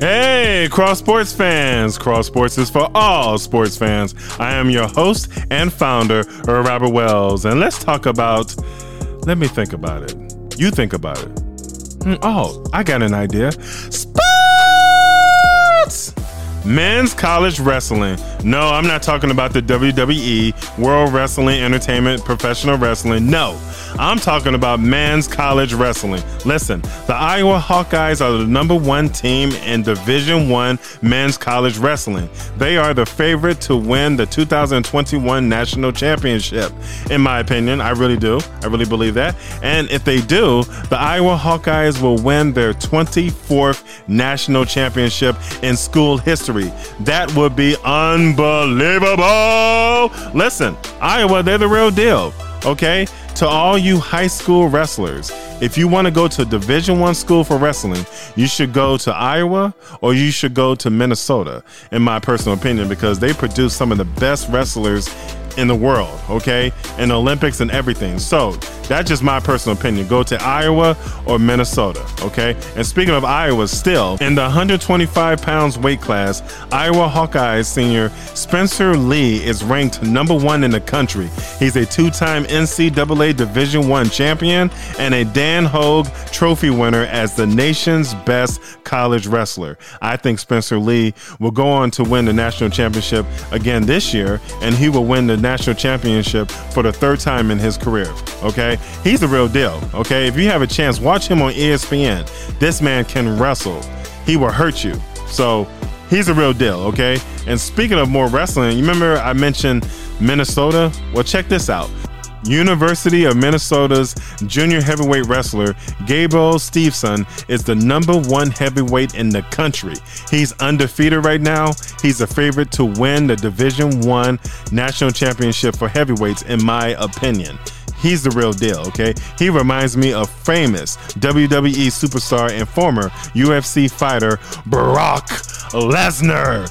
Hey, Cross Sports fans! Cross Sports is for all sports fans. I am your host and founder, Robert Wells, and let's talk about. Let me think about it. You think about it. Hmm, oh, I got an idea. Men's college wrestling. No, I'm not talking about the WWE, World Wrestling Entertainment, Professional Wrestling. No, I'm talking about men's college wrestling. Listen, the Iowa Hawkeyes are the number one team in Division One men's college wrestling. They are the favorite to win the 2021 national championship. In my opinion, I really do. I really believe that. And if they do, the Iowa Hawkeyes will win their 24th national championship in school history. That would be unbelievable. Listen, Iowa, they're the real deal. Okay? To all you high school wrestlers, if you want to go to Division 1 school for wrestling, you should go to Iowa or you should go to Minnesota in my personal opinion because they produce some of the best wrestlers in the world, okay? In Olympics and everything. So that's just my personal opinion. Go to Iowa or Minnesota, okay? And speaking of Iowa, still in the 125 pounds weight class, Iowa Hawkeyes senior Spencer Lee is ranked number one in the country. He's a two-time NCAA Division One champion and a Dan Hodge Trophy winner as the nation's best college wrestler. I think Spencer Lee will go on to win the national championship again this year, and he will win the national championship for the third time in his career. Okay, he's the real deal. Okay, if you have a chance, watch him on ESPN. This man can wrestle. He will hurt you. So he's a real deal. Okay, and speaking of more wrestling, you remember I mentioned Minnesota? Well, check this out. University of Minnesota's junior heavyweight wrestler Gabriel Steveson is the number one heavyweight in the country. He's undefeated right now. He's a favorite to win the Division One national championship for heavyweights, in my opinion. He's the real deal, okay? He reminds me of famous WWE superstar and former UFC fighter Brock Lesnar.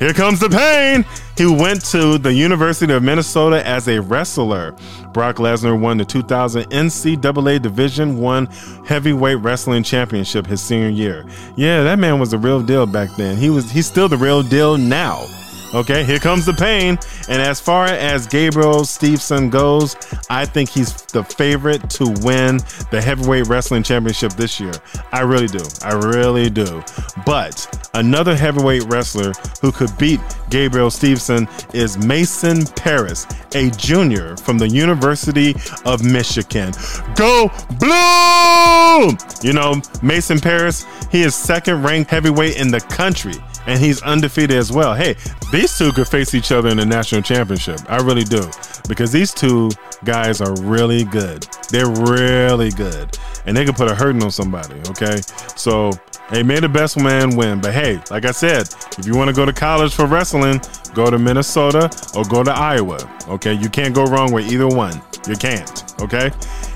Here comes the pain. He went to the University of Minnesota as a wrestler. Brock Lesnar won the 2000 NCAA Division One Heavyweight Wrestling Championship his senior year. Yeah, that man was the real deal back then. He was he's still the real deal now. Okay, here comes the pain. And as far as Gabriel Stevenson goes, I think he's the favorite to win the heavyweight wrestling championship this year. I really do. I really do. But another heavyweight wrestler who could beat Gabriel Stevenson is Mason Parris, a junior from the University of Michigan. Go blue! You know, Mason Parris, he is second ranked heavyweight in the country and he's undefeated as well. Hey, these two could face each other in the national championship. I really do. Because these two guys are really good. They're really good. And they can put a hurting on somebody, okay? So, hey, may the best man win. But hey, like I said, if you want to go to college for wrestling, go to Minnesota or go to Iowa, okay? You can't go wrong with either one. You can't, okay?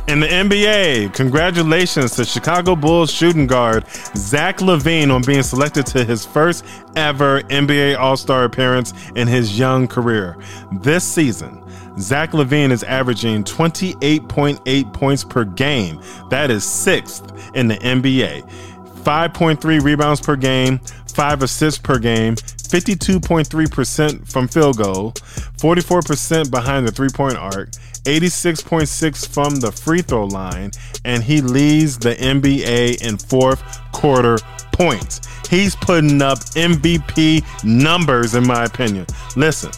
In the NBA, congratulations to Chicago Bulls shooting guard Zach LaVine on being selected to his first ever NBA All Star appearance in his young career. This season, Zach LaVine is averaging 28.8 points per game. That is sixth in the NBA. 5.3 rebounds per game, 5 assists per game, 52.3% from field goal, 44% behind the three point arc, 86.6 from the free throw line, and he leads the NBA in fourth quarter points. He's putting up MVP numbers, in my opinion. Listen,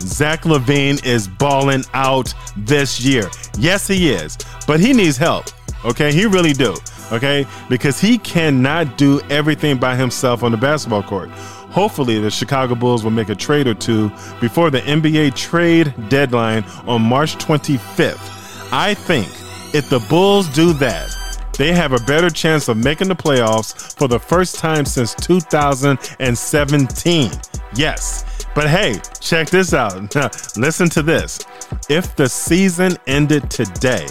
Zach LaVine is balling out this year. Yes, he is, but he needs help. Okay, he really do. Okay, because he cannot do everything by himself on the basketball court. Hopefully, the Chicago Bulls will make a trade or two before the NBA trade deadline on March 25th. I think if the Bulls do that, they have a better chance of making the playoffs for the first time since 2017. Yes. But hey, check this out. Listen to this. If the season ended today,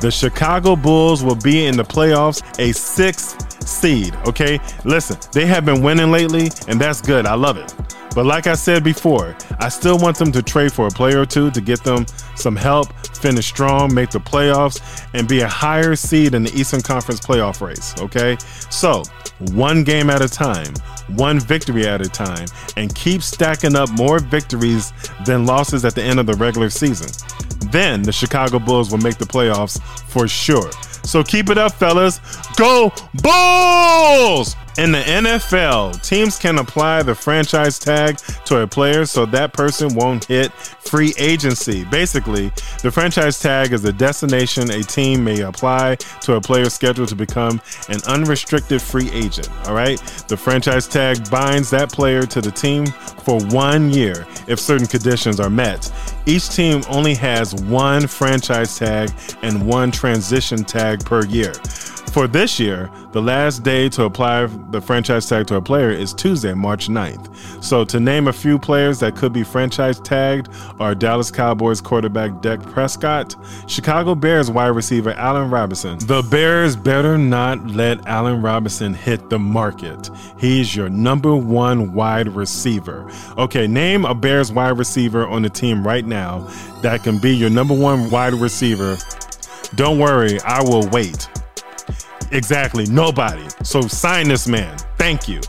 the Chicago Bulls will be in the playoffs a sixth seed. Okay, listen, they have been winning lately, and that's good. I love it. But like I said before, I still want them to trade for a player or two to get them some help, finish strong, make the playoffs, and be a higher seed in the Eastern Conference playoff race. Okay? So, one game at a time, one victory at a time, and keep stacking up more victories than losses at the end of the regular season. Then the Chicago Bulls will make the playoffs for sure. So keep it up, fellas. Go Bulls! In the NFL, teams can apply the franchise tag to a player so that person won't hit free agency. Basically, the franchise tag is a destination a team may apply to a player scheduled to become an unrestricted free agent. All right? The franchise tag binds that player to the team for one year if certain conditions are met. Each team only has one franchise tag and one transition tag per year. For this year, the last day to apply the franchise tag to a player is Tuesday, March 9th. So, to name a few players that could be franchise tagged are Dallas Cowboys quarterback Dak Prescott, Chicago Bears wide receiver Allen Robinson. The Bears better not let Allen Robinson hit the market. He's your number one wide receiver. Okay, name a Bears wide receiver on the team right now that can be your number one wide receiver. Don't worry, I will wait. Exactly. Nobody. So sign this man. Thank you.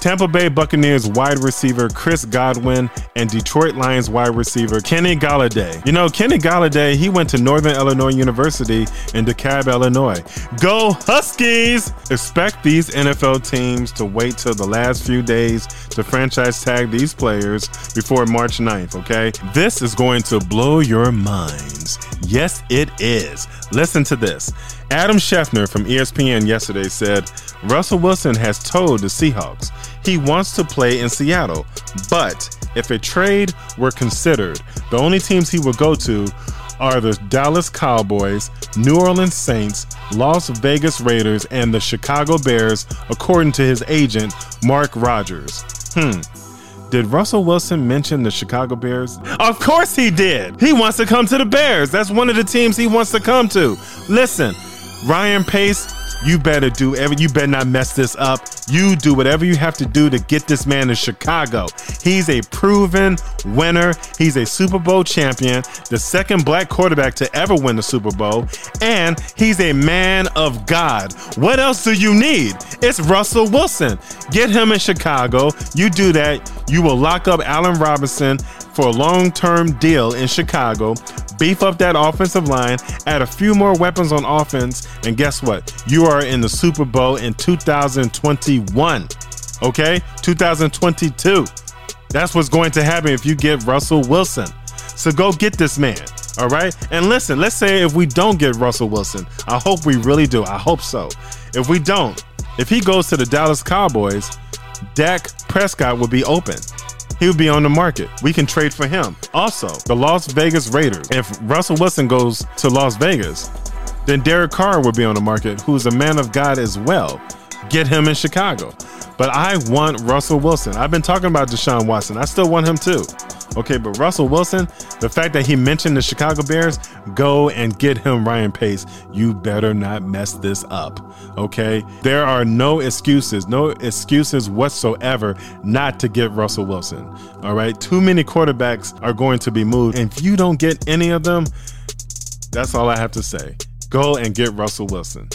Tampa Bay Buccaneers wide receiver Chris Godwin and Detroit Lions wide receiver Kenny Golladay. You know, Kenny Golladay, he went to Northern Illinois University in DeKalb, Illinois. Go Huskies! Expect these NFL teams to wait till the last few days to franchise tag these players before March 9th, okay? This is going to blow your minds. Yes, it is. Listen to this. Adam Schefter from ESPN yesterday said Russell Wilson has told the Seahawks he wants to play in Seattle, but if a trade were considered, the only teams he would go to are the Dallas Cowboys, New Orleans Saints, Las Vegas Raiders, and the Chicago Bears, according to his agent, Mark Rogers. Hmm. Did Russell Wilson mention the Chicago Bears? Of course he did. He wants to come to the Bears. That's one of the teams he wants to come to. Listen, Ryan Pace, you better do every you better not mess this up. You do whatever you have to do to get this man to Chicago. He's a proven winner. He's a Super Bowl champion, the second black quarterback to ever win the Super Bowl, and he's a man of God. What else do you need? It's Russell Wilson. Get him in Chicago. You do that, you will lock up Allen Robinson for a long term deal in Chicago, beef up that offensive line, add a few more weapons on offense, and guess what? You are in the Super Bowl in 2021. Okay? 2022. That's what's going to happen if you get Russell Wilson. So go get this man. All right. And listen, let's say if we don't get Russell Wilson, I hope we really do. I hope so. If we don't, if he goes to the Dallas Cowboys, Dak Prescott will be open he would be on the market. We can trade for him. Also, the Las Vegas Raiders. If Russell Wilson goes to Las Vegas, then Derek Carr would be on the market, who's a man of God as well. Get him in Chicago. But I want Russell Wilson. I've been talking about Deshaun Watson. I still want him too. Okay, but Russell Wilson, the fact that he mentioned the Chicago Bears, go and get him Ryan Pace. You better not mess this up. Okay? There are no excuses, no excuses whatsoever not to get Russell Wilson. All right? Too many quarterbacks are going to be moved. And if you don't get any of them, that's all I have to say. Go and get Russell Wilson.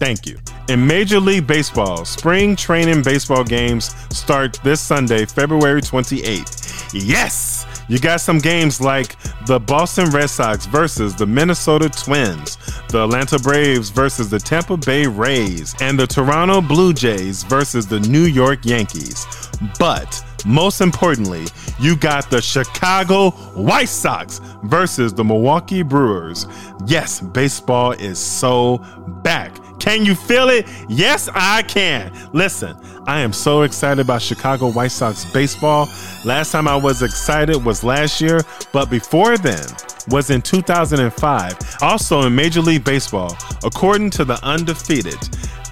Thank you. In Major League Baseball, spring training baseball games start this Sunday, February 28th. Yes! You got some games like the Boston Red Sox versus the Minnesota Twins, the Atlanta Braves versus the Tampa Bay Rays, and the Toronto Blue Jays versus the New York Yankees. But most importantly, you got the Chicago White Sox versus the Milwaukee Brewers. Yes, baseball is so back. Can you feel it? Yes, I can. Listen, I am so excited about Chicago White Sox baseball. Last time I was excited was last year, but before then was in 2005. Also in Major League Baseball, according to the undefeated,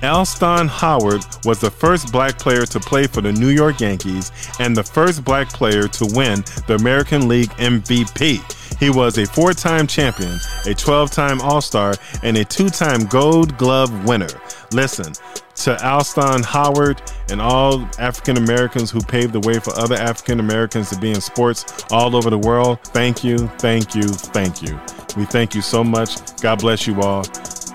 Elston Howard was the first black player to play for the New York Yankees and the first black player to win the American League MVP. He was a four time champion, a 12 time All Star, and a two time Gold Glove winner. Listen, to Elston Howard and all African Americans who paved the way for other African Americans to be in sports all over the world. Thank you, thank you, thank you. We thank you so much. God bless you all.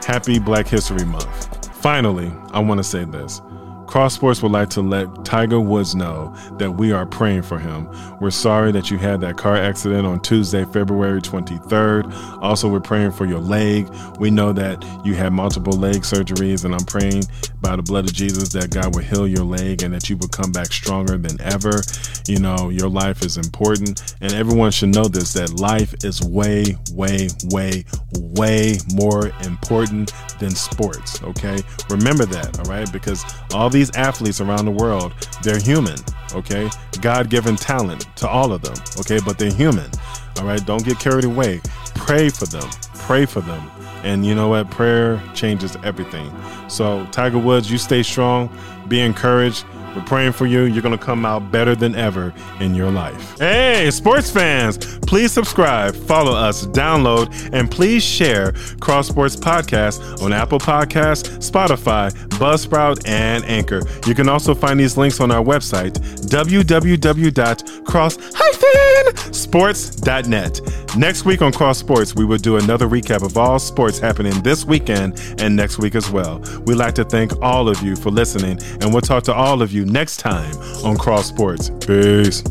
Happy Black History Month. Finally, I want to say this. Cross Sports would like to let Tiger Woods know that we are praying for him. We're sorry that you had that car accident on Tuesday, February 23rd. Also, we're praying for your leg. We know that you had multiple leg surgeries, and I'm praying by the blood of Jesus that God will heal your leg and that you will come back stronger than ever. You know, your life is important, and everyone should know this that life is way, way, way, way more important than sports, okay? Remember that, all right? Because all these athletes around the world, they're human, okay? God given talent to all of them, okay? But they're human, all right? Don't get carried away. Pray for them, pray for them. And you know what? Prayer changes everything. So, Tiger Woods, you stay strong, be encouraged. We're praying for you. You're going to come out better than ever in your life. Hey, sports fans, please subscribe, follow us, download, and please share Cross Sports Podcast on Apple Podcasts, Spotify, Buzzsprout, and Anchor. You can also find these links on our website, www.cross-sports.net. Next week on Cross Sports, we will do another recap of all sports happening this weekend and next week as well. We'd like to thank all of you for listening, and we'll talk to all of you next time on Cross Sports. Peace.